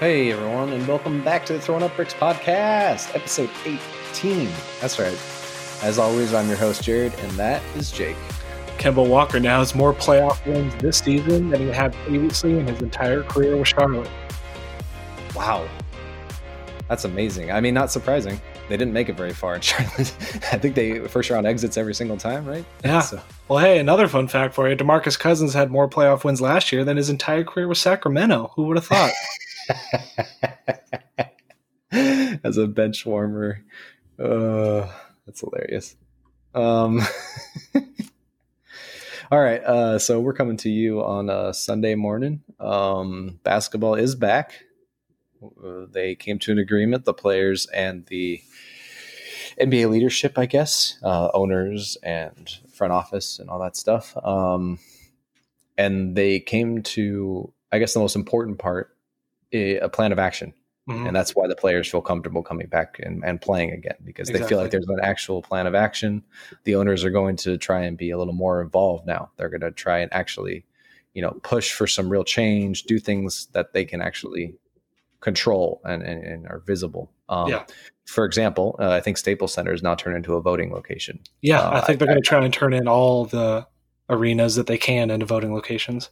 Hey everyone, and welcome back to the Throwing Up Bricks podcast, episode 18. That's right. As always, I'm your host Jared, and that is Jake. Kemba Walker now has more playoff wins this season than he had previously in his entire career with Charlotte. Wow. That's amazing. I mean, not surprising. They didn't make it very far in Charlotte. I think they first round exits every single time, right? Yeah. So, Well, hey, another fun fact for you DeMarcus Cousins had more playoff wins last year than his entire career with Sacramento. Who would have thought? as a bench warmer. Uh, that's hilarious. Um, all right. Uh, so we're coming to you on a Sunday morning. Um, basketball is back. Uh, they came to an agreement, the players and the NBA leadership, I guess, uh, owners and front office and all that stuff. Um, and they came to, I guess, the most important part a, plan of action. Mhm. And that's why the players feel comfortable coming back and, and playing again because they feel like there's an actual plan of action. The owners are going to try and be a little more involved now. They're going to try and actually, you know, push for some real change, do things that they can actually control and, and, and are visible. Um, Yeah. For example, uh, I think Staples Center is now turned into a voting location. yeah, Uh, I think they're going to try and turn in all the arenas that they can into voting locations.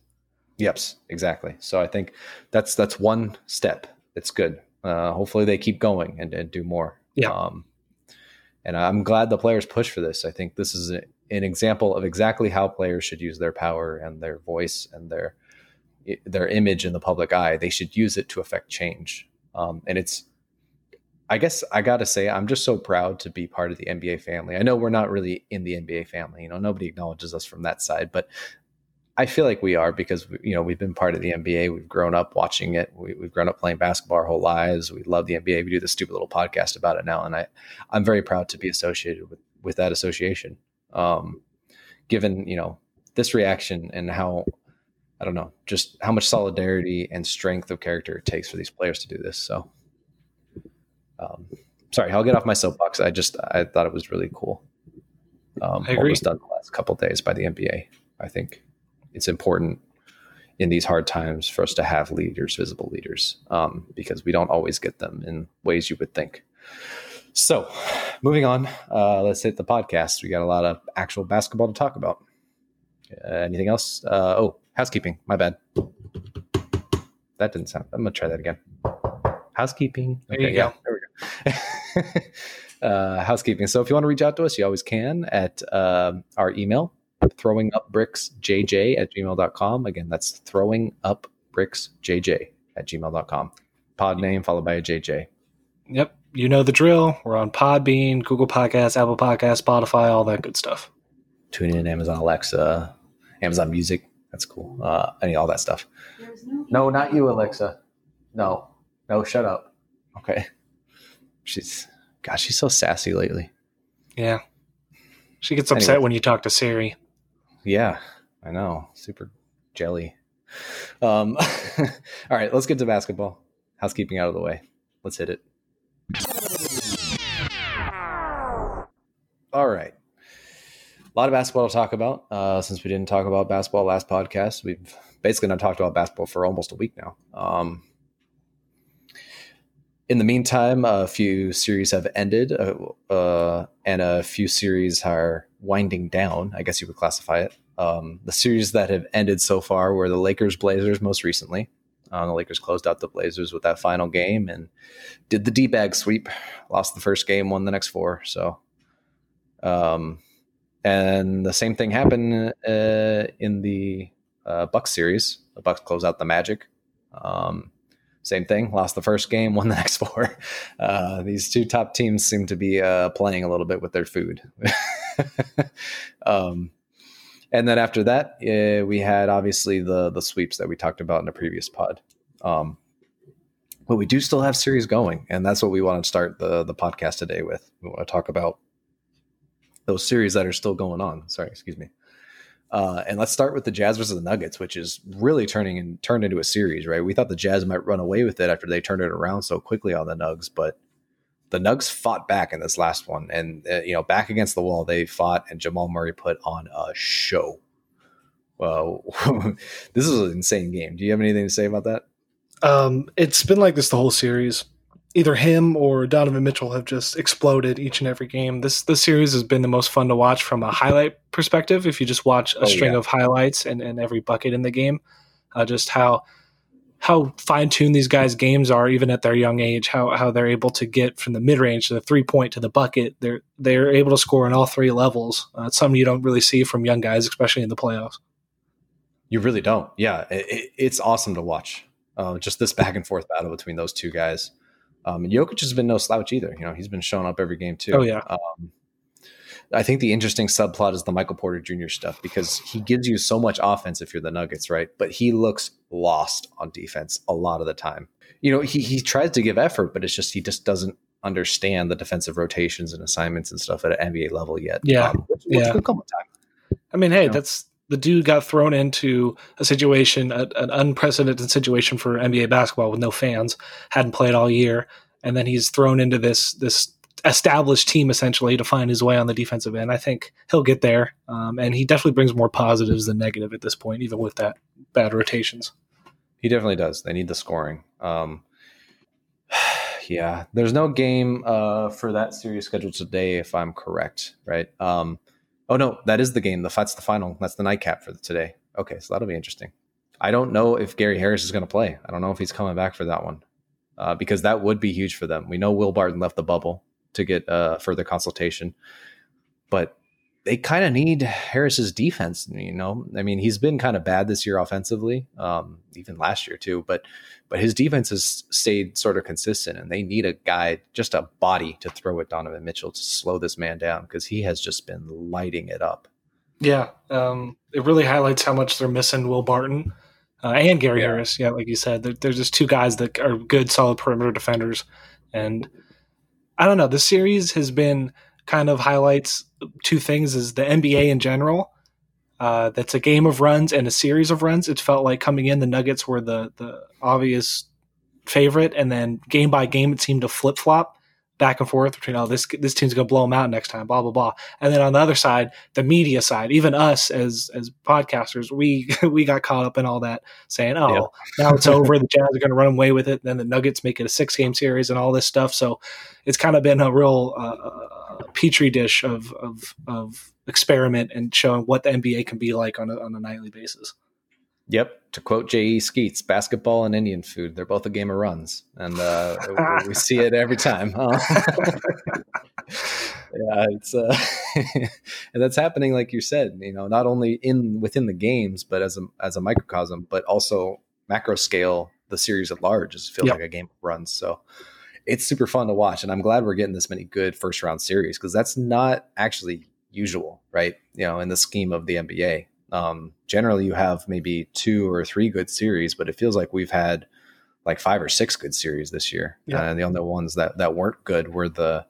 Yeps, exactly. So I think that's that's one step. It's good. Uh, hopefully they keep going and, and do more. Yeah. Um, and I'm glad the players push for this. I think this is a, an example of exactly how players should use their power and their voice and their their image in the public eye. They should use it to affect change. Um, and it's, I guess I got to say, I'm just so proud to be part of the NBA family. I know we're not really in the NBA family. You know, nobody acknowledges us from that side, but I feel like we are because you know we've been part of the NBA. We've grown up watching it. We, we've grown up playing basketball our whole lives. We love the NBA. We do this stupid little podcast about it now, and I I'm very proud to be associated with with that association. Um, given you know this reaction and how I don't know just how much solidarity and strength of character it takes for these players to do this. So, um, sorry, I'll get off my soapbox. I just I thought it was really cool. Um, I What was done the last couple of days by the NBA. I think it's important in these hard times for us to have leaders, visible leaders, um, because we don't always get them in ways you would think. So, moving on, uh, let's hit the podcast. We got a lot of actual basketball to talk about. Uh, anything else? Uh, oh, housekeeping. My bad. That didn't sound. I'm gonna try that again. Housekeeping. There you go. There we go. uh, housekeeping. So if you want to reach out to us, you always can at um, our email, throwing up bricks jj at gmail.com. Again, that's throwing up bricks jj at gmail.com. Pod name followed by a JJ. Yep, you know the drill. We're on Podbean, Google Podcasts, Apple Podcasts, Spotify, all that good stuff. Tune in Amazon Alexa, Amazon Music. That's cool. Uh, I any all that stuff. No, not you, Alexa. No, no, shut up. Okay. She's, gosh, she's so sassy lately. Yeah. She gets upset Anyway. when you talk to Siri. Yeah, I know. Super jelly. Um, all right, let's get to basketball. Housekeeping out of the way. Let's hit it. All right. A lot of basketball to talk about. Uh, since we didn't talk about basketball last podcast, we've basically not talked about basketball for almost a week now. Um, in the meantime, a few series have ended, uh, uh, and a few series are winding down. I guess you would classify it. Um, the series that have ended so far were the Lakers Blazers most recently. Uh, the Lakers closed out the Blazers with that final game and did the D bag sweep. Lost the first game, won the next four. So, um, and the same thing happened uh, in the uh, Bucks series. The Bucks closed out the Magic. Um, same thing. Lost the first game, won the next four. Uh, these two top teams seem to be uh, playing a little bit with their food. um, and then after that, uh, we had obviously the the sweeps that we talked about in the previous pod. Um, but we do still have series going, and that's what we want to start the the podcast today with. We want to talk about those series that are still going on. Sorry, excuse me. Uh, and let's start with the Jazz versus the Nuggets, which is really turning and turned into a series, right? We thought the Jazz might run away with it after they turned it around so quickly on the Nugs, but the Nugs fought back in this last one, and uh, you know, back against the wall, they fought, and Jamal Murray put on a show. Well, this is an insane game. Do you have anything to say about that? Um, it's been like this the whole series. Either him or Donovan Mitchell have just exploded each and every game. This this series has been the most fun to watch from a highlight perspective. If you just watch a oh, string yeah. of highlights and, and every bucket in the game, uh, just how how fine tuned these guys' games are, even at their young age. How how they're able to get from the mid range to the three point to the bucket. They're they're able to score on all three levels. Uh, it's something you don't really see from young guys, especially in the playoffs. You really don't. Yeah, it, it's awesome to watch. Uh, just this back and forth battle between those two guys. Um, and Jokic has been no slouch either. You know, he's been showing up every game too. Oh yeah. Um, I think the interesting subplot is the Michael Porter Jr. stuff because he gives you so much offense if you're the Nuggets, right? But he looks lost on defense a lot of the time. You know, he he tries to give effort, but it's just he just doesn't understand the defensive rotations and assignments and stuff at an NBA level yet. Yeah, um, which, which yeah. come with time. I mean, hey, you know? that's the dude got thrown into a situation, a, an unprecedented situation for NBA basketball with no fans, hadn't played all year, and then he's thrown into this this established team essentially to find his way on the defensive end. I think he'll get there, um, and he definitely brings more positives than negative at this point, even with that bad rotations. He definitely does. They need the scoring. Um, yeah, there's no game uh, for that series scheduled today, if I'm correct, right? Um, oh no, that is the game. The that's the final. That's the nightcap for today. Okay, so that'll be interesting. I don't know if Gary Harris is going to play. I don't know if he's coming back for that one. Uh, because that would be huge for them. We know Will Barton left the bubble to get uh, further consultation. But they kind of need Harris's defense. You know, I mean, he's been kind of bad this year offensively, um, even last year too. But but his defense has stayed sort of consistent, and they need a guy, just a body, to throw at Donovan Mitchell to slow this man down because he has just been lighting it up. Yeah, um, it really highlights how much they're missing Will Barton uh, and Gary yeah. Harris. Yeah, like you said, they're, they're just two guys that are good, solid perimeter defenders, and I don't know. The series has been kind of highlights two things: is the NBA in general. Uh, that's a game of runs and a series of runs. It felt like coming in, the Nuggets were the the obvious favorite, and then game by game, it seemed to flip flop back and forth between oh this this team's gonna blow them out next time blah blah blah and then on the other side the media side even us as as podcasters we we got caught up in all that saying oh yeah. now it's over the Jazz are gonna run away with it then the Nuggets make it a six game series and all this stuff so it's kind of been a real uh, uh petri dish of of of experiment and showing what the NBA can be like on a, on a nightly basis. Yep. To quote J.E. Skeets, basketball and Indian food, they're both a game of runs. And uh, we see it every time. Huh? yeah, it's uh, and that's happening, like you said, you know, not only in within the games, but as a as a microcosm, but also macro scale, the series at large is feels yep. like a game of runs. So it's super fun to watch. And I'm glad we're getting this many good first round series because that's not actually usual, right? You know, in the scheme of the NBA. Um, generally, you have maybe two or three good series, but it feels like we've had like five or six good series this year, yeah. and the only ones that that weren't good were the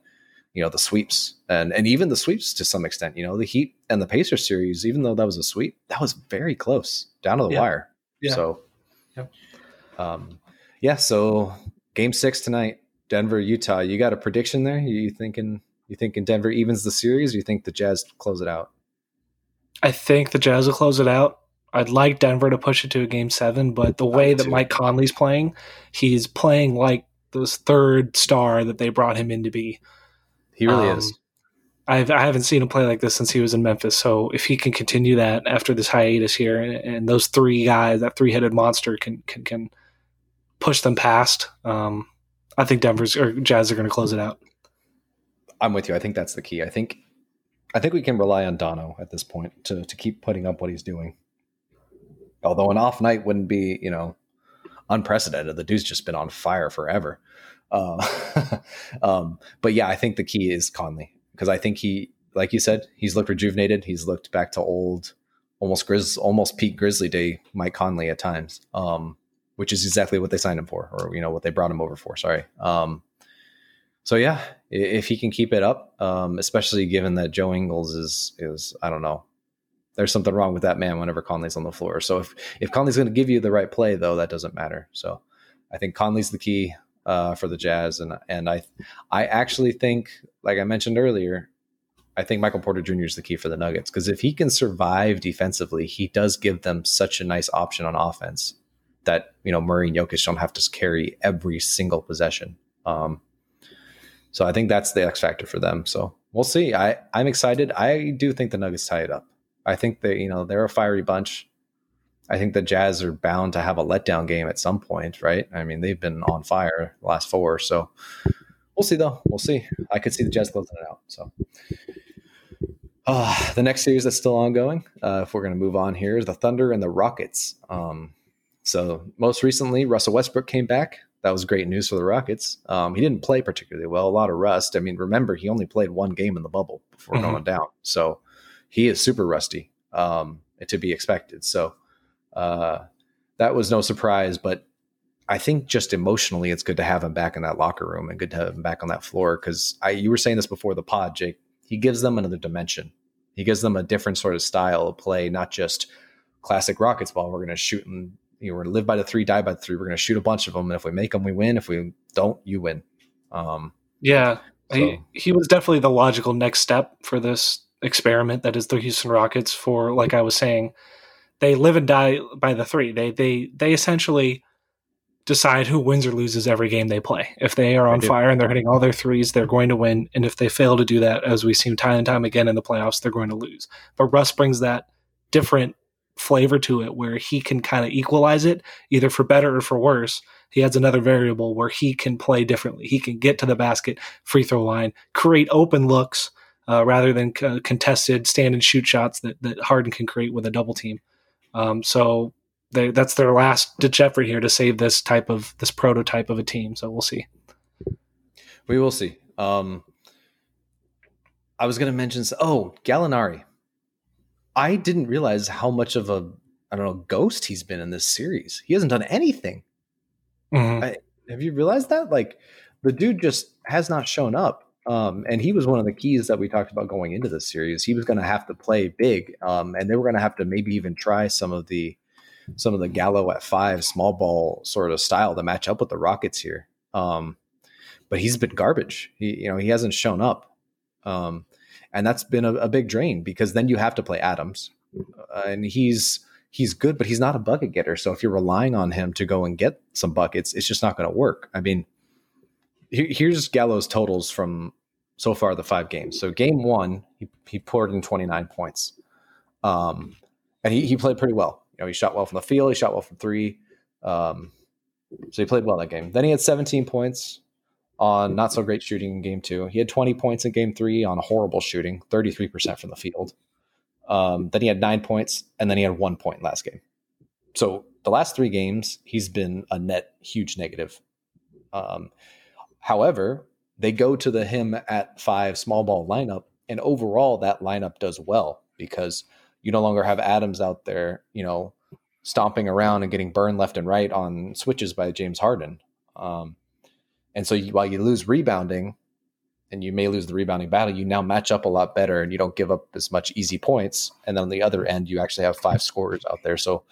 you know the sweeps and and even the sweeps to some extent. You know, the Heat and the Pacers series, even though that was a sweep, that was very close down to the yeah. wire. Yeah. So, um, yeah. So game six tonight, Denver, Utah. You got a prediction there? You thinking? You thinking Denver evens the series? Or you think the Jazz close it out? I think the Jazz will close it out. I'd like Denver to push it to a game seven, but the way that Mike Conley's playing, he's playing like this third star that they brought him in to be. He really um, is. I've, I haven't seen him play like this since he was in Memphis. So if he can continue that after this hiatus here, and, and those three guys, that three headed monster can can can push them past, um, I think Denver's or Jazz are going to close it out. I'm with you. I think that's the key. I think I think we can rely on Dono at this point to to keep putting up what he's doing. Although an off night wouldn't be, you know, unprecedented. The dude's just been on fire forever. Uh, um, but yeah, I think the key is Conley because I think he, like you said, he's looked rejuvenated. He's looked back to old, almost Grizz, almost peak Grizzly Day Mike Conley at times, um, which is exactly what they signed him for, or you know what they brought him over for. Sorry. Um, so yeah, if he can keep it up, um, especially given that Joe Ingles is is I don't know, there's something wrong with that man whenever Conley's on the floor. So if if Conley's going to give you the right play, though, that doesn't matter. So I think Conley's the key uh, for the Jazz, and and I I actually think, like I mentioned earlier, I think Michael Porter Jr. is the key for the Nuggets because if he can survive defensively, he does give them such a nice option on offense that you know Murray and Jokic don't have to carry every single possession. Um, so I think that's the X factor for them. So we'll see. I I'm excited. I do think the Nuggets tie it up. I think that you know they're a fiery bunch. I think the Jazz are bound to have a letdown game at some point, right? I mean, they've been on fire the last four, so we'll see though. We'll see. I could see the Jazz closing it out. So uh, the next series that's still ongoing, uh, if we're going to move on here, is the Thunder and the Rockets. Um, so most recently, Russell Westbrook came back. That was great news for the Rockets. Um, he didn't play particularly well, a lot of rust. I mean, remember, he only played one game in the bubble before mm-hmm. going down. So he is super rusty um, to be expected. So uh, that was no surprise, but I think just emotionally, it's good to have him back in that locker room and good to have him back on that floor. Because I, you were saying this before the pod, Jake. He gives them another dimension. He gives them a different sort of style of play, not just classic Rockets ball. We're going to shoot and you know, we're to live by the three, die by the three. We're going to shoot a bunch of them, and if we make them, we win. If we don't, you win. Um, yeah, so. he he was definitely the logical next step for this experiment that is the Houston Rockets. For like I was saying, they live and die by the three. They they they essentially decide who wins or loses every game they play. If they are on fire and they're hitting all their threes, they're going to win. And if they fail to do that, as we've seen time and time again in the playoffs, they're going to lose. But Russ brings that different flavor to it where he can kind of equalize it either for better or for worse. He adds another variable where he can play differently. He can get to the basket, free throw line, create open looks uh, rather than c- contested stand and shoot shots that, that Harden can create with a double team. Um, so they, that's their last ditch effort here to save this type of this prototype of a team. So we'll see. We will see. Um, I was going to mention. Oh, Gallinari. I didn't realize how much of a I don't know ghost he's been in this series. He hasn't done anything. Mm-hmm. I, have you realized that? Like the dude just has not shown up. Um, and he was one of the keys that we talked about going into this series. He was going to have to play big, um, and they were going to have to maybe even try some of the some of the Gallo at five small ball sort of style to match up with the Rockets here. Um, but he's been garbage. He, you know, he hasn't shown up. Um, and that's been a, a big drain because then you have to play Adams, uh, and he's he's good, but he's not a bucket getter. So if you're relying on him to go and get some buckets, it's just not going to work. I mean, here's Gallo's totals from so far the five games. So game one, he, he poured in 29 points, um, and he, he played pretty well. You know, he shot well from the field, he shot well from three. Um, so he played well that game. Then he had 17 points, on not so great shooting in game two. He had 20 points in game three on horrible shooting, 33% from the field. Um, then he had nine points, and then he had one point last game. So the last three games, he's been a net huge negative. Um, however, they go to the him at five small ball lineup, and overall that lineup does well because you no longer have Adams out there, you know, stomping around and getting burned left and right on switches by James Harden. Um, and so you, while you lose rebounding, and you may lose the rebounding battle, you now match up a lot better, and you don't give up as much easy points. And then on the other end, you actually have five scorers out there. So,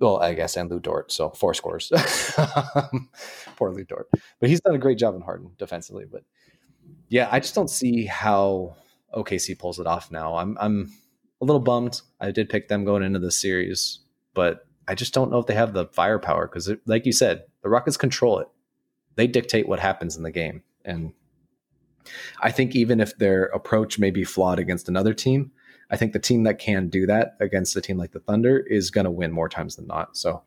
well, I guess and Lu Dort, so four scores. Poor Lu Dort, but he's done a great job in Harden defensively. But yeah, I just don't see how OKC pulls it off now. I'm I'm a little bummed. I did pick them going into the series, but I just don't know if they have the firepower because, like you said, the Rockets control it they dictate what happens in the game. And I think even if their approach may be flawed against another team, I think the team that can do that against a team like the Thunder is going to win more times than not. So,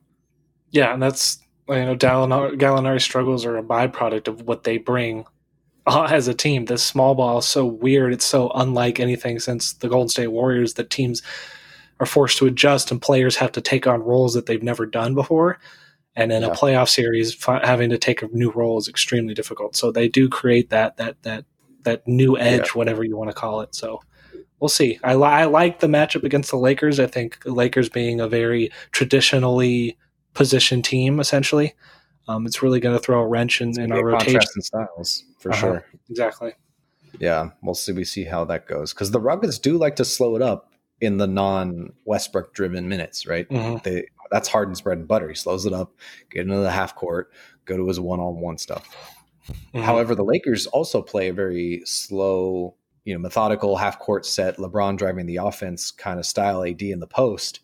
yeah, and that's you know Gallinari, Gallinari struggles are a byproduct of what they bring uh, as a team. This small ball is so weird; it's so unlike anything since the Golden State Warriors that teams are forced to adjust and players have to take on roles that they've never done before and in yeah. a playoff series having to take a new role is extremely difficult. So they do create that that that that new edge yeah. whatever you want to call it. So we'll see. I, li- I like the matchup against the lakers. I think the lakers being a very traditionally positioned team essentially um, it's really going to throw a wrench in, in our rotation. styles for uh-huh. sure. Exactly. Yeah we'll see we see how that goes. Because the rockets do like to slow it up in the non westbrook driven minutes right? Mm-hmm. they that's Harden's bread and butter. He slows it up, get into the half court, go to his one on one stuff. Mm-hmm. However, the Lakers also play a very slow, you know, methodical half court set, LeBron driving the offense kind of style AD in the post.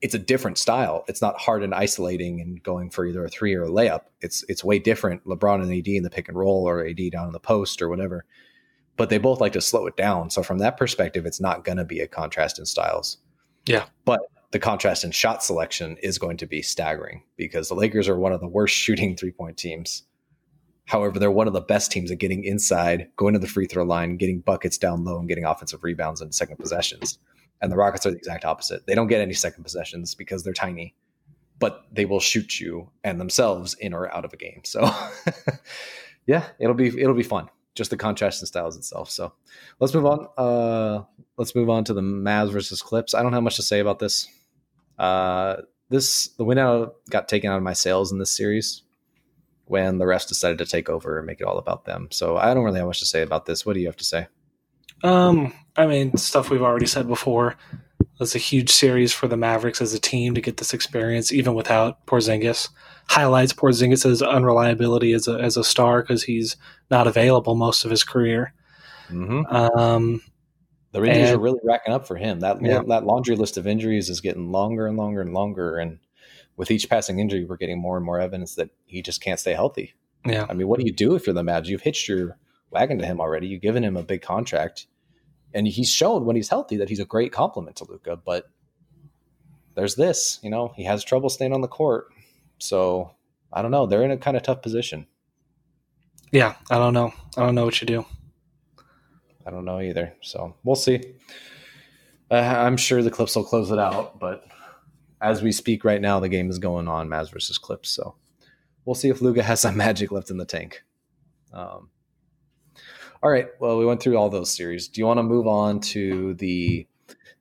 it's a different style. It's not Harden isolating and going for either a three or a layup. It's it's way different. LeBron and AD in the pick and roll or AD down in the post or whatever. But they both like to slow it down. So from that perspective, it's not going to be a contrast in styles. Yeah. But the contrast in shot selection is going to be staggering because the Lakers are one of the worst shooting three point teams. However, they're one of the best teams at getting inside, going to the free throw line, getting buckets down low, and getting offensive rebounds and second possessions. And the Rockets are the exact opposite. They don't get any second possessions because they're tiny, but they will shoot you and themselves in or out of a game. So, yeah, it'll be it'll be fun. Just the contrast in styles itself. So, let's move on. Uh, let's move on to the Mavs versus Clips. I don't have much to say about this. Uh, this the win out got taken out of my sails in this series when the rest decided to take over and make it all about them. So I don't really have much to say about this. What do you have to say? Um, I mean, stuff we've already said before. It's a huge series for the Mavericks as a team to get this experience, even without Porzingis. Highlights Porzingis' unreliability as a as a star because he's not available most of his career. Mm-hmm. Um, the injuries and, are really racking up for him. That yeah. that laundry list of injuries is getting longer and longer and longer, and with each passing injury, we're getting more and more evidence that he just can't stay healthy. Yeah, I mean, what do you do if you're the Mavs? You've hitched your wagon to him already. You've given him a big contract and he's shown when he's healthy that he's a great complement to Luka. But there's this, you know, he has trouble staying on the court. So I don't know. They're in a kind of tough position. Yeah, I don't know. I don't know what you do. I don't know either. So we'll see. Uh, I'm sure the Clips will close it out, but as we speak right now, the game is going on, Mavs versus Clips. So we'll see if Luka has some magic left in the tank. Um, all right. Well, we went through all those series. Do you want to move on to the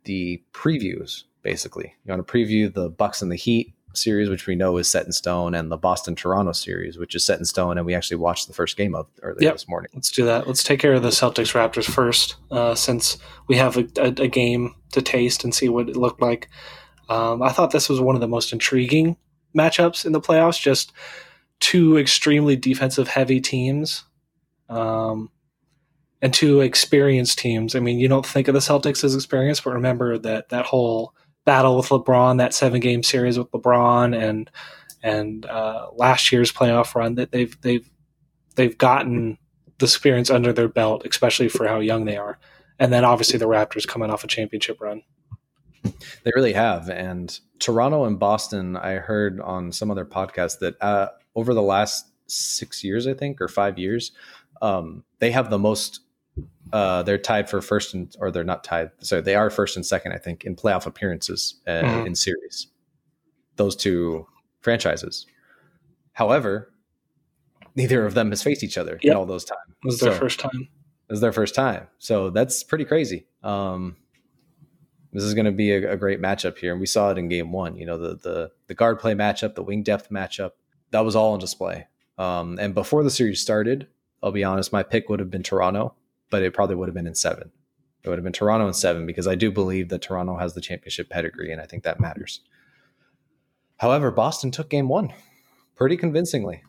the previews? Basically, you want to preview the Bucks and the Heat series, which we know is set in stone, and the Boston Toronto series, which is set in stone, and we actually watched the first game of earlier yep. this morning. Let's do that. Let's take care of the Celtics Raptors first, uh, since we have a, a, a, game to taste and see what it looked like. Um, I thought this was one of the most intriguing matchups in the playoffs. Just two extremely defensive heavy teams. Um, and two experienced teams. I mean, you don't think of the Celtics as experienced, but remember that that whole battle with LeBron, that seven game series with LeBron, and and uh, last year's playoff run that they've they've they've gotten the experience under their belt, especially for how young they are. And then obviously the Raptors coming off a championship run. They really have. And Toronto and Boston, I heard on some other podcast that uh, over the last six years, I think, or five years, um, they have the most uh, they're tied for first and or they're not tied. So they are first and second, I think, in playoff appearances uh, mm-hmm. in series. Those two franchises. However, neither of them has faced each other yep. in all those times. It was their first time. It was their first time. So that's pretty crazy. Um, this is going to be a, a, great matchup here, and we saw it in Game One. You know, the the the guard play matchup, the wing depth matchup, that was all on display. Um, and before the series started, I'll be honest, my pick would have been Toronto but it probably would have been in seven. It would have been Toronto in seven because I do believe that Toronto has the championship pedigree, and I think that matters. However, Boston took game one pretty convincingly.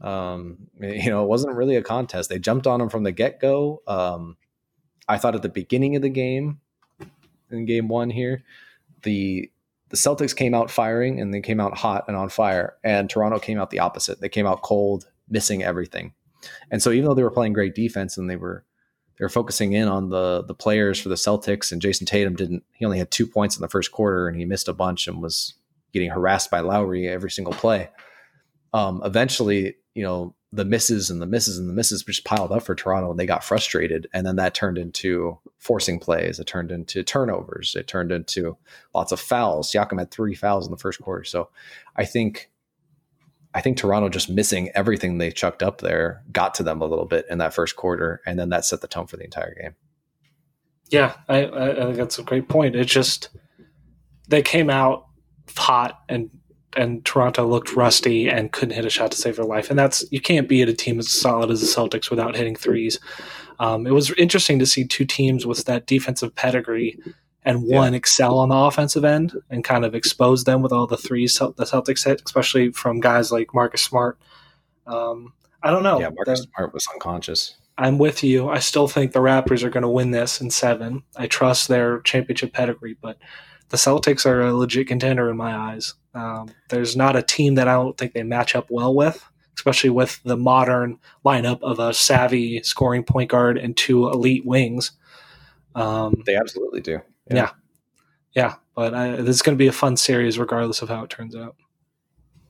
Um, you know, it wasn't really a contest. They jumped on them from the get go. Um, I thought at the beginning of the game, in game one here, the the Celtics came out firing and they came out hot and on fire, and Toronto came out the opposite. They came out cold, missing everything. And so even though they were playing great defense and they were they were focusing in on the the players for the Celtics, and Jayson Tatum didn't. He only had two points in the first quarter, and he missed a bunch and was getting harassed by Lowry every single play. Um, eventually, you know, the misses and the misses and the misses just piled up for Toronto, and they got frustrated, and then that turned into forcing plays. It turned into turnovers. It turned into lots of fouls. Siakam had three fouls in the first quarter, so I think I think Toronto just missing everything they chucked up there got to them a little bit in that first quarter, and then that set the tone for the entire game. Yeah, I, I think that's a great point. It just they came out hot and and Toronto looked rusty and couldn't hit a shot to save their life. And that's you can't beat a team as solid as the Celtics without hitting threes. Um, it was interesting to see two teams with that defensive pedigree and one yeah. excel on the offensive end and kind of expose them with all the threes the Celtics hit, especially from guys like Marcus Smart. Um, I don't know. Yeah, Marcus the, Smart was unconscious. I'm with you. I still think the Raptors are going to win this in seven. I trust their championship pedigree, but the Celtics are a legit contender in my eyes. Um, there's not a team that I don't think they match up well with, especially with the modern lineup of a savvy scoring point guard and two elite wings. Um, they absolutely do. Yeah. Yeah. yeah but I, this is going to be a fun series regardless of how it turns out.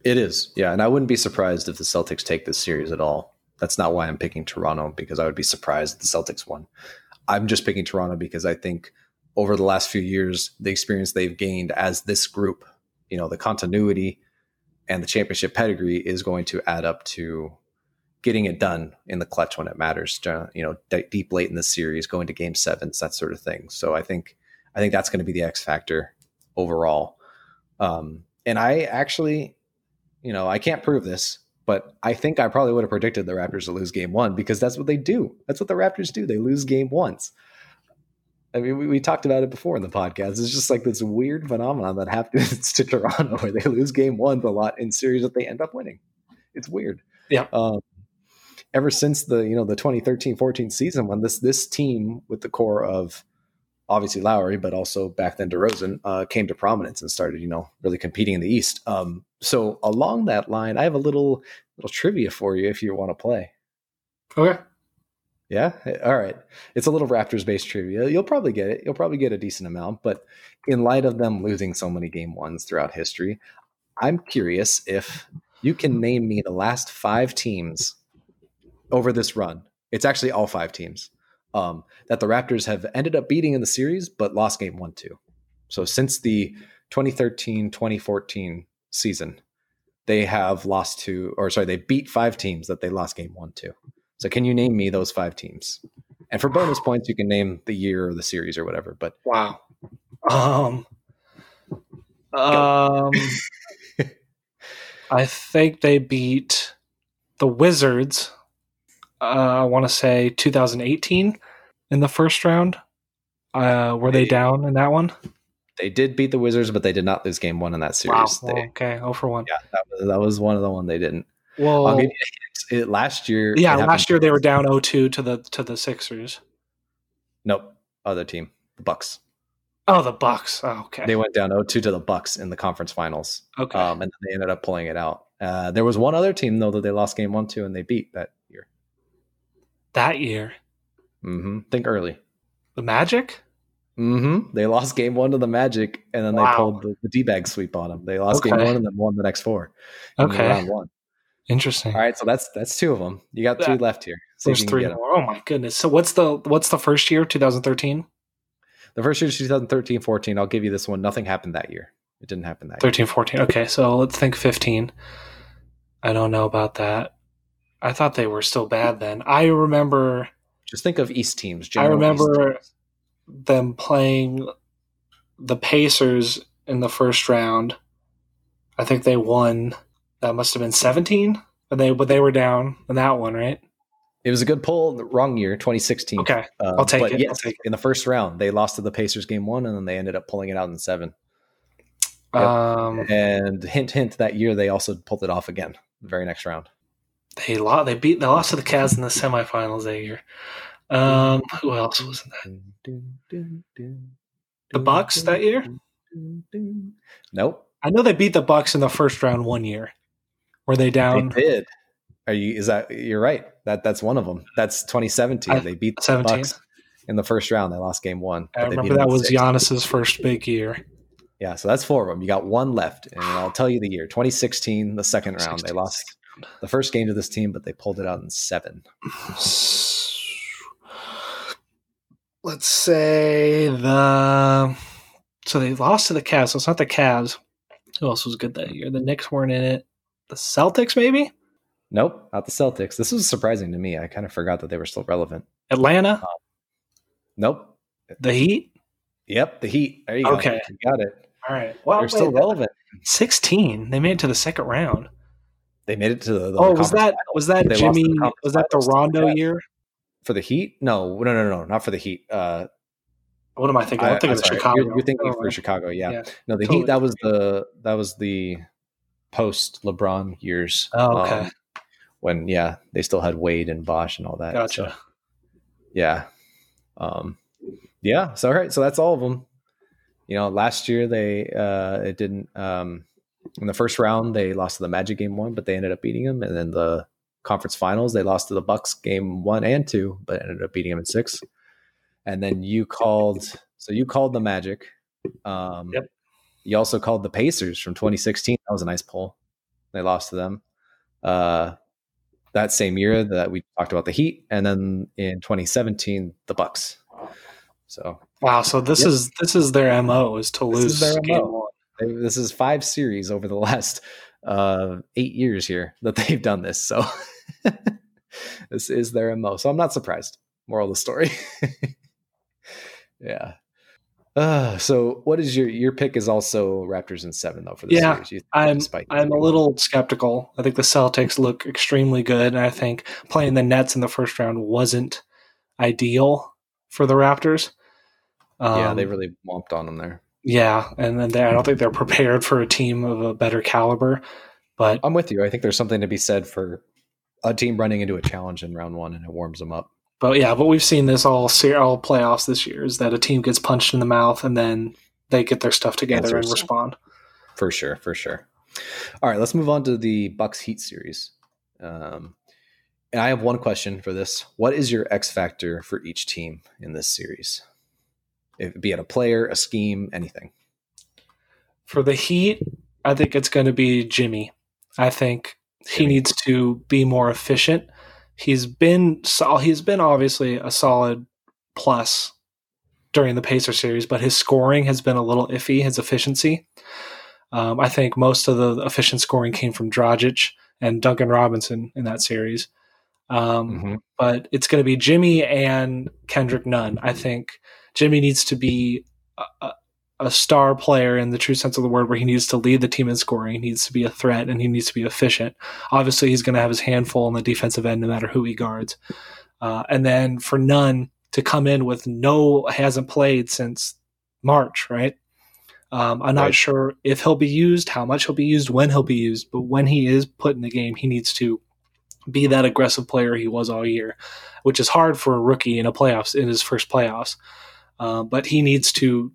It is. Yeah. And I wouldn't be surprised if the Celtics take this series at all. That's not why I'm picking Toronto because I would be surprised if the Celtics won. I'm just picking Toronto because I think over the last few years, the experience they've gained as this group, you know, the continuity and the championship pedigree is going to add up to getting it done in the clutch when it matters. To, you know, deep late in the series, going to game sevens, that sort of thing. So I think I think that's going to be the X factor overall. Um, and I actually, you know, I can't prove this, but I think I probably would have predicted the Raptors to lose game one because that's what they do. That's what the Raptors do. They lose game once. I mean, we, we, talked about it before in the podcast. It's just like this weird phenomenon that happens to Toronto where they lose game ones a lot in series that they end up winning. It's weird. Yeah. Um, ever since the you know the 2013-14 season when this this team with the core of obviously Lowry, but also back then DeRozan uh, came to prominence and started you know really competing in the East. Um, so along that line, I have a little little trivia for you if you want to play. Okay. Yeah. All right. It's a little Raptors based trivia. You'll probably get it. You'll probably get a decent amount. But in light of them losing so many game ones throughout history, I'm curious if you can name me the last five teams over this run. It's actually all five teams um, that the Raptors have ended up beating in the series, but lost game one, two. So since the 2013 2014 season, they have lost to, or sorry, they beat five teams that they lost game one, two. So can you name me those five teams? And for bonus points, you can name the year or the series or whatever. But wow, um, um, I think they beat the Wizards. Uh, I want to say 2018 in the first round. Uh, were they, they, down in that one? They did beat the Wizards, but they did not lose game one in that series. Wow. They, okay, oh for one. Yeah, that was, that was one of the one they didn't. Well, I'll give you it, last year. Yeah, last year they were down 0-2 to the to the Sixers. Nope, other team, the Bucks. Oh, the Bucks. Oh, okay. They went down 0-2 to the Bucks in the conference finals. Okay. Um, and they ended up pulling it out. Uh, there was one other team though that they lost game one to, and they beat that. That year. Mm-hmm. Think early. The Magic. Mm-hmm. They lost game one to the Magic, and then wow. they pulled the, the D bag sweep on them. They lost okay. game one and then won the next four. Okay. Round one. Interesting. All right, so that's that's two of them. You got three left here. There's three more. Oh my goodness. So what's the what's the first year? 2013. The first year is 2013, 14. I'll give you this one. Nothing happened that year. It didn't happen that 13, year. 14. Okay, so let's think 15. I don't know about that. I thought they were still bad then. I remember. Just think of East teams. I remember teams. them playing the Pacers in the first round. I think they won that must have been 17 but they but they were down in that one right it was a good pull in the wrong year 2016 okay uh, i'll take it yes, I'll take in the first round they lost to the pacers game one and then they ended up pulling it out in seven yep. um, and hint hint that year they also pulled it off again the very next round they lost they beat they lost to the Cavs in the semifinals that year um who else was in that the bucks that year nope i know they beat the bucks in the first round one year were they down? They did. Are you? Is that you're right? That that's one of them. That's 2017. I, they beat the 17. Bucks in the first round. They lost game one. I remember that was Giannis's first big year. Yeah, so that's four of them. You got one left, and I'll tell you the year: 2016, the second round. They lost the first game to this team, but they pulled it out in seven. Let's say the so they lost to the Cavs. So it's not the Cavs. Who else was good that year? The Knicks weren't in it the Celtics, maybe? Nope, not the Celtics. This was surprising to me. I kind of forgot that they were still relevant. Atlanta? Um, nope. The Heat? Yep, the Heat. There you okay. go. You got it. All right. Well, they're wait, still relevant. 16. They made it to the second round. They made it to the, the Oh, was that was that they Jimmy was that the Rondo year? For the Heat? No, no, no, no, not for the Heat. Uh, what am I thinking? I'm thinking of Chicago. You're, you're thinking oh, for Chicago, yeah. yeah. No, the totally. Heat. That was the that was the post LeBron years. Oh, okay. Um, when yeah, they still had Wade and Bosh and all that. Gotcha. So, yeah. Um, yeah. So all right. So that's all of them. You know, last year they uh, it didn't. Um, in the first round, they lost to the Magic game one, but they ended up beating them. And then the conference finals, they lost to the Bucks game one and two, but ended up beating them in six. And then you called, so you called the Magic. Um, Yep. You also called the Pacers from 2016. That was a nice poll. They lost to them. Uh, that same year that we talked about the Heat, and then in 2017 the Bucks. So Wow. So this Yep. is this is their mo is to This is lose their game MO. This is five series over the last uh, eight years here that they've done this. So this is their mo. So I'm not surprised. Moral of the story. yeah. Uh, so what is your your pick is also Raptors in seven though for the Yeah, series. You- I'm I'm a little skeptical. I think the Celtics look extremely good, and I think playing the Nets in the first round wasn't ideal for the Raptors. Um, yeah, they really womped on them there. Yeah, and then they, I don't think they're prepared for a team of a better caliber. But I'm with you. I think there's something to be said for a team running into a challenge in round one and it warms them up. but yeah, but we've seen this all all playoffs this year is that a team gets punched in the mouth and then they get their stuff together and respond. For sure, for sure. All right, let's move on to the Bucks Heat series. Um, and I have one question for this: What is your X factor for each team in this series? If be it a player, a scheme, anything. For the Heat, I think it's going to be Jimmy. I think he needs to be more efficient. He's been so- he's been obviously a solid plus during the Pacer series, but his scoring has been a little iffy. His efficiency. Um, I think most of the efficient scoring came from Dragic and Duncan Robinson in that series. Um, Mhm. but it's going to be Jimmy and Kendrick Nunn. I think Jimmy needs to be a, a, star player in the true sense of the word, where he needs to lead the team in scoring. He needs to be a threat and he needs to be efficient. Obviously, he's going to have his handful on the defensive end, no matter who he guards. Uh, and then for Nunn to come in with no hasn't played since March, right? Um, I'm not Right. sure if he'll be used, how much he'll be used, when he'll be used, but when he is put in the game, he needs to be that aggressive player he was all year, which is hard for a rookie in a playoffs in his first playoffs. Uh, but he needs to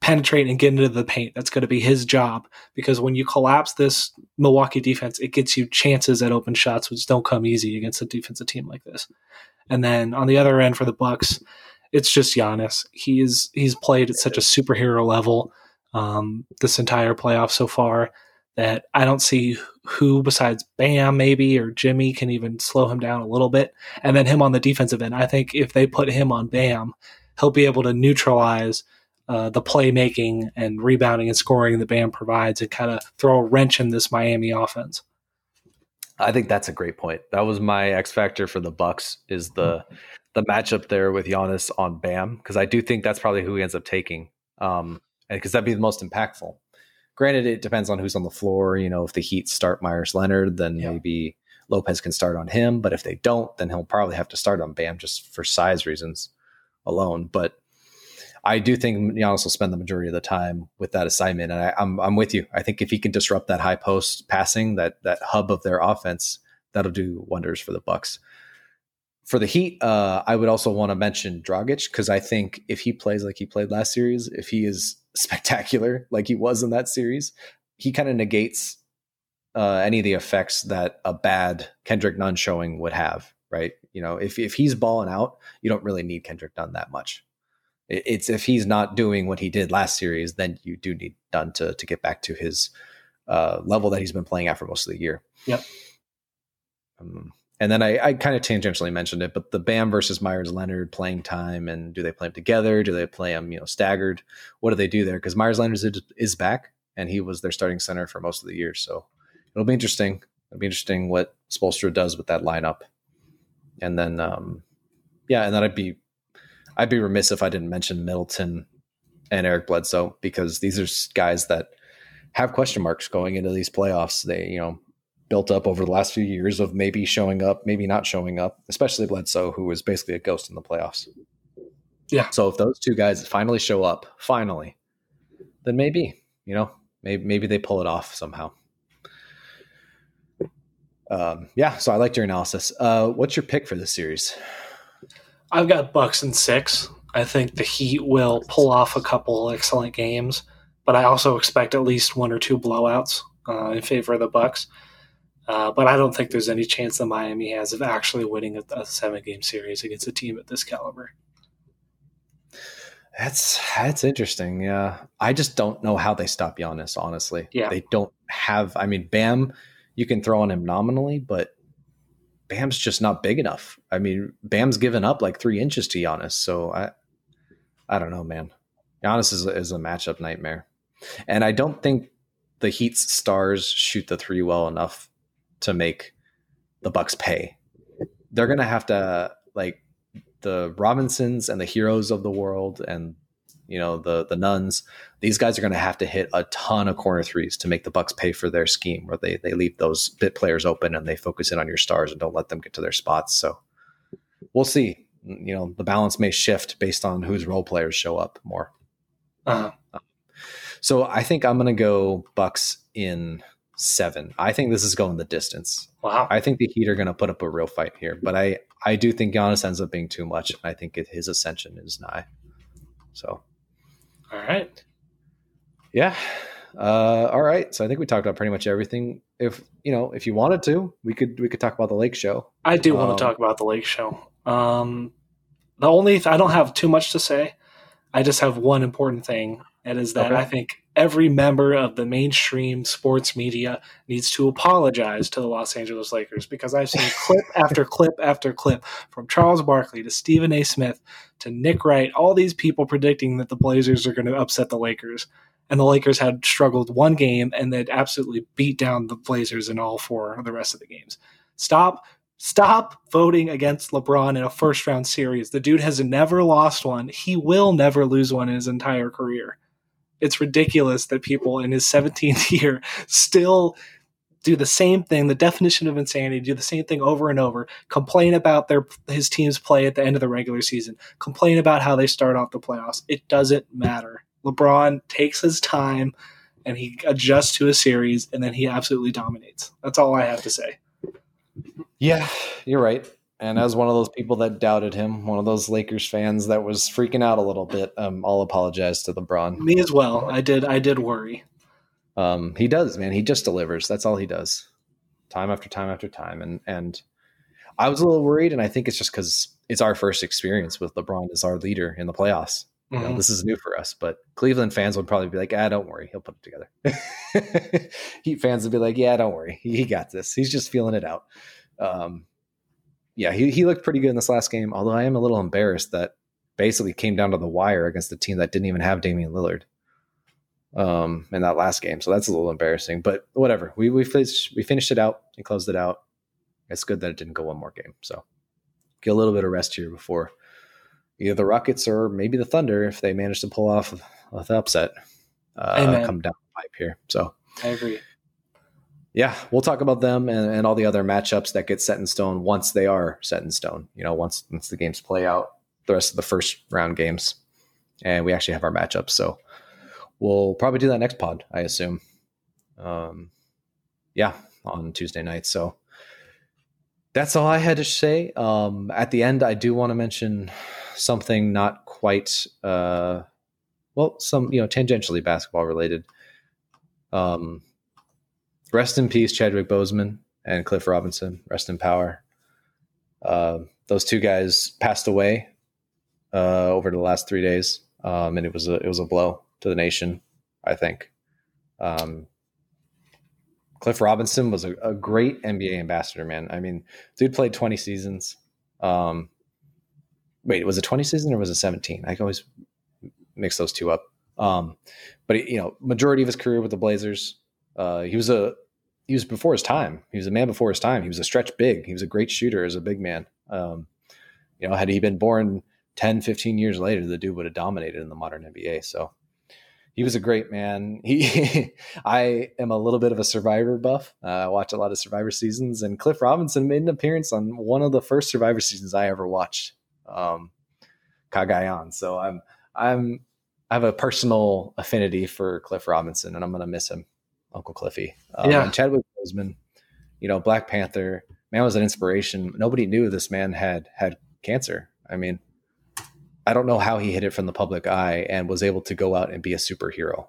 penetrate and get into the paint. That's going to be his job because when you collapse this Milwaukee defense, it gets you chances at open shots, which don't come easy against a defensive team like this. And then on the other end for the Bucks, it's just Giannis. He is he's played at such a superhero level um, this entire playoff so far that I don't see who besides Bam maybe or Jimmy can even slow him down a little bit. And then him on the defensive end, I think if they put him on Bam, he'll be able to neutralize uh, the playmaking and rebounding and scoring that Bam provides and kind of throw a wrench in this Miami offense. I think that's a great point. That was my X factor for the Bucks is the the matchup there with Giannis on Bam because I do think that's probably who he ends up taking. Um, because that'd be the most impactful. Granted, it depends on who's on the floor. You know, if the Heat start Meyers Leonard, then Yeah. maybe Lopez can start on him. But if they don't, then he'll probably have to start on Bam just for size reasons alone. But I do think Giannis will spend the majority of the time with that assignment, and I, I'm I'm with you. I think if he can disrupt that high post passing, that that hub of their offense, that'll do wonders for the Bucks. For the Heat, uh, I would also want to mention Dragic because I think if he plays like he played last series, if he is spectacular like he was in that series, he kind of negates uh, any of the effects that a bad Kendrick Nunn showing would have. Right? You know, if if he's balling out, you don't really need Kendrick Nunn that much. It's if he's not doing what he did last series, then you do need Nunn to to get back to his uh, level that he's been playing at for most of the year. Yep. Um, and then I, I kind of tangentially mentioned it, but the Bam versus Meyers Leonard playing time, and do they play them together? Do they play them, you know, staggered? What do they do there? Because Meyers Leonard is, is back, and he was their starting center for most of the year, so it'll be interesting. It'll be interesting what Spoelstra does with that lineup, and then, um, yeah, and then I'd be, I'd be remiss if I didn't mention Middleton and Eric Bledsoe because these are guys that have question marks going into these playoffs. They, you know, built up over the last few years of maybe showing up, maybe not showing up, especially Bledsoe, who was basically a ghost in the playoffs. Yeah. So if those two guys finally show up, finally, then maybe, you know, maybe maybe they pull it off somehow. Um, yeah, so I liked your analysis. Uh, what's your pick for this series? I've got Bucks and six. I think the Heat will pull off a couple excellent games, but I also expect at least one or two blowouts uh, in favor of the Bucks. Uh, but I don't think there's any chance that Miami has of actually winning a, a seven game series against a team at this caliber. That's that's interesting. Yeah, I just don't know how they stop Giannis. Honestly, yeah, they don't have. I mean, Bam, you can throw on him nominally, but Bam's just not big enough. I mean, Bam's given up like three inches to Giannis, so I, I don't know, man. Giannis is is a matchup nightmare, and I don't think the Heat's stars shoot the three well enough to make the Bucks pay. They're gonna have to like the Robinsons and the Herros of the world and you know the the Nunns these guys are going to have to hit a ton of corner threes to make the bucks pay for their scheme where they they leave those bit players open and they focus in on your stars and don't let them get to their spots so we'll see you know the balance may shift based on whose role players show up more uh-huh. so i think i'm going to go bucks in seven i think this is going the distance wow i think the heat are going to put up a real fight here but i I do think Giannis ends up being too much. I think it, his ascension is nigh. So, all right, yeah, uh, all right. So I think we talked about pretty much everything. If you know, if you wanted to, we could we could talk about the Lake Show. I do want to um, talk about the Lake Show. Um, the only th- I don't have too much to say. I just have one important thing, and is that okay. I think every member of the mainstream sports media needs to apologize to the Los Angeles Lakers because I've seen clip after clip after clip from Charles Barkley to Stephen A. Smith to Nick Wright, all these people predicting that the Blazers are going to upset the Lakers. And the Lakers had struggled one game and they'd absolutely beat down the Blazers in all four of the rest of the games. Stop Stop voting against LeBron in a first round series. The dude has never lost one. He will never lose one in his entire career. It's ridiculous that people in his 17th year still do the same thing, the definition of insanity, do the same thing over and over, complain about their his team's play at the end of the regular season, complain about how they start off the playoffs. It doesn't matter. LeBron takes his time and he adjusts to a series and then he absolutely dominates. That's all I have to say. Yeah, you're right. And as one of those people that doubted him, one of those Lakers fans that was freaking out a little bit, um, I'll apologize to LeBron. Me as well. I did. I did worry. Um, he does, man. He just delivers. That's all he does, time after time after time. And and I was a little worried, and I think it's just because it's our first experience with LeBron as our leader in the playoffs. Mm-hmm. You know, mm-hmm. this is new for us, but Cleveland fans would probably be like, "Ah, don't worry, he'll put it together." Heat fans would be like, "Yeah, don't worry, he got this. He's just feeling it out." Um, yeah, he, he looked pretty good in this last game, although I am a little embarrassed that basically came down to the wire against a team that didn't even have Damian Lillard um, in that last game. So that's a little embarrassing, but whatever. We, we, finished, we finished it out and closed it out. It's good that it didn't go one more game. So get a little bit of rest here before either the Rockets or maybe the Thunder, if they manage to pull off the upset, uh, come down the pipe here. So I agree yeah, we'll talk about them and, and, all the other matchups that get set in stone once they are set in stone. You know, once once the games play out, the rest of the first round games, and we actually have our matchups. So we'll probably do that next pod, I assume. Um, yeah, on Tuesday night. So that's all I had to say. Um, at the end, I do want to mention something not quite, uh, well, some you know tangentially basketball related. Um, rest in peace, Chadwick Boseman and Cliff Robinson. Rest in power. Uh, those two guys passed away uh, over the last three days, um, and it was a it was a blow to the nation. I think. Um, Cliff Robinson was a, a, great NBA ambassador, man. I mean, dude played 20 seasons. Um, wait, was it 20 seasons or was it 17? I always mix those two up. Um, but you know, majority of his career with the Blazers, uh, he was a he was before his time. He was a man before his time. He was a stretch big. He was a great shooter as a big man. Um, you know, had he been born 10, 15 years later, the dude would have dominated in the modern NBA. So he was a great man. He, I am a little bit of a Survivor buff. Uh, I watch a lot of Survivor seasons, and Cliff Robinson made an appearance on one of the first Survivor seasons I ever watched, um. So I'm, I'm, I have a personal affinity for Cliff Robinson, and I'm going to miss him. Uncle Cliffy. Um, yeah. And Chadwick Boseman, you know, Black Panther, man was an inspiration. Nobody knew this man had had cancer. I mean, I don't know how he hid it from the public eye and was able to go out and be a superhero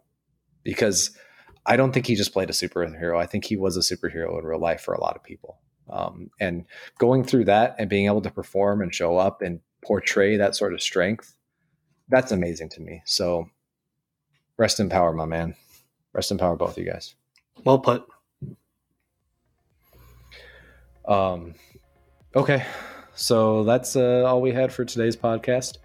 because I don't think he just played a superhero. I think he was a superhero in real life for a lot of people. Um, and going through that and being able to perform and show up and portray that sort of strength, that's amazing to me. So rest in power, my man. Rest in power, both of you guys. Well put. Um, okay. So that's uh, all we had for today's podcast.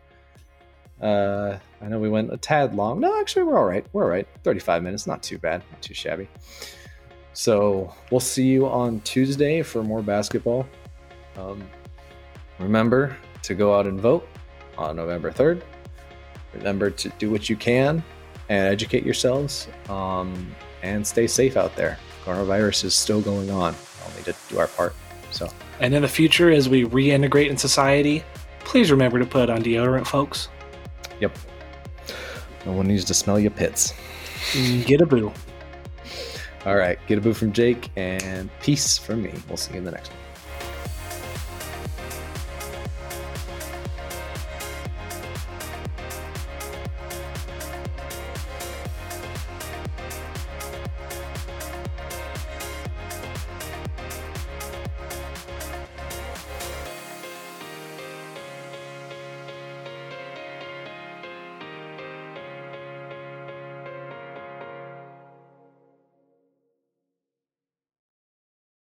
Uh, I know we went a tad long. No, actually, we're all right. We're all right. 35 minutes, not too bad, not too shabby. So we'll see you on Tuesday for more basketball. Um, remember to go out and vote on November 3rd. Remember to do what you can and educate yourselves um, and stay safe out there. Coronavirus is still going on. We'll need to do our part. So, and in the future, as we reintegrate in society, please remember to put on deodorant, folks. Yep. No one needs to smell your pits. Get a boo. All right. Get a boo from Jake and peace from me. We'll see you in the next one.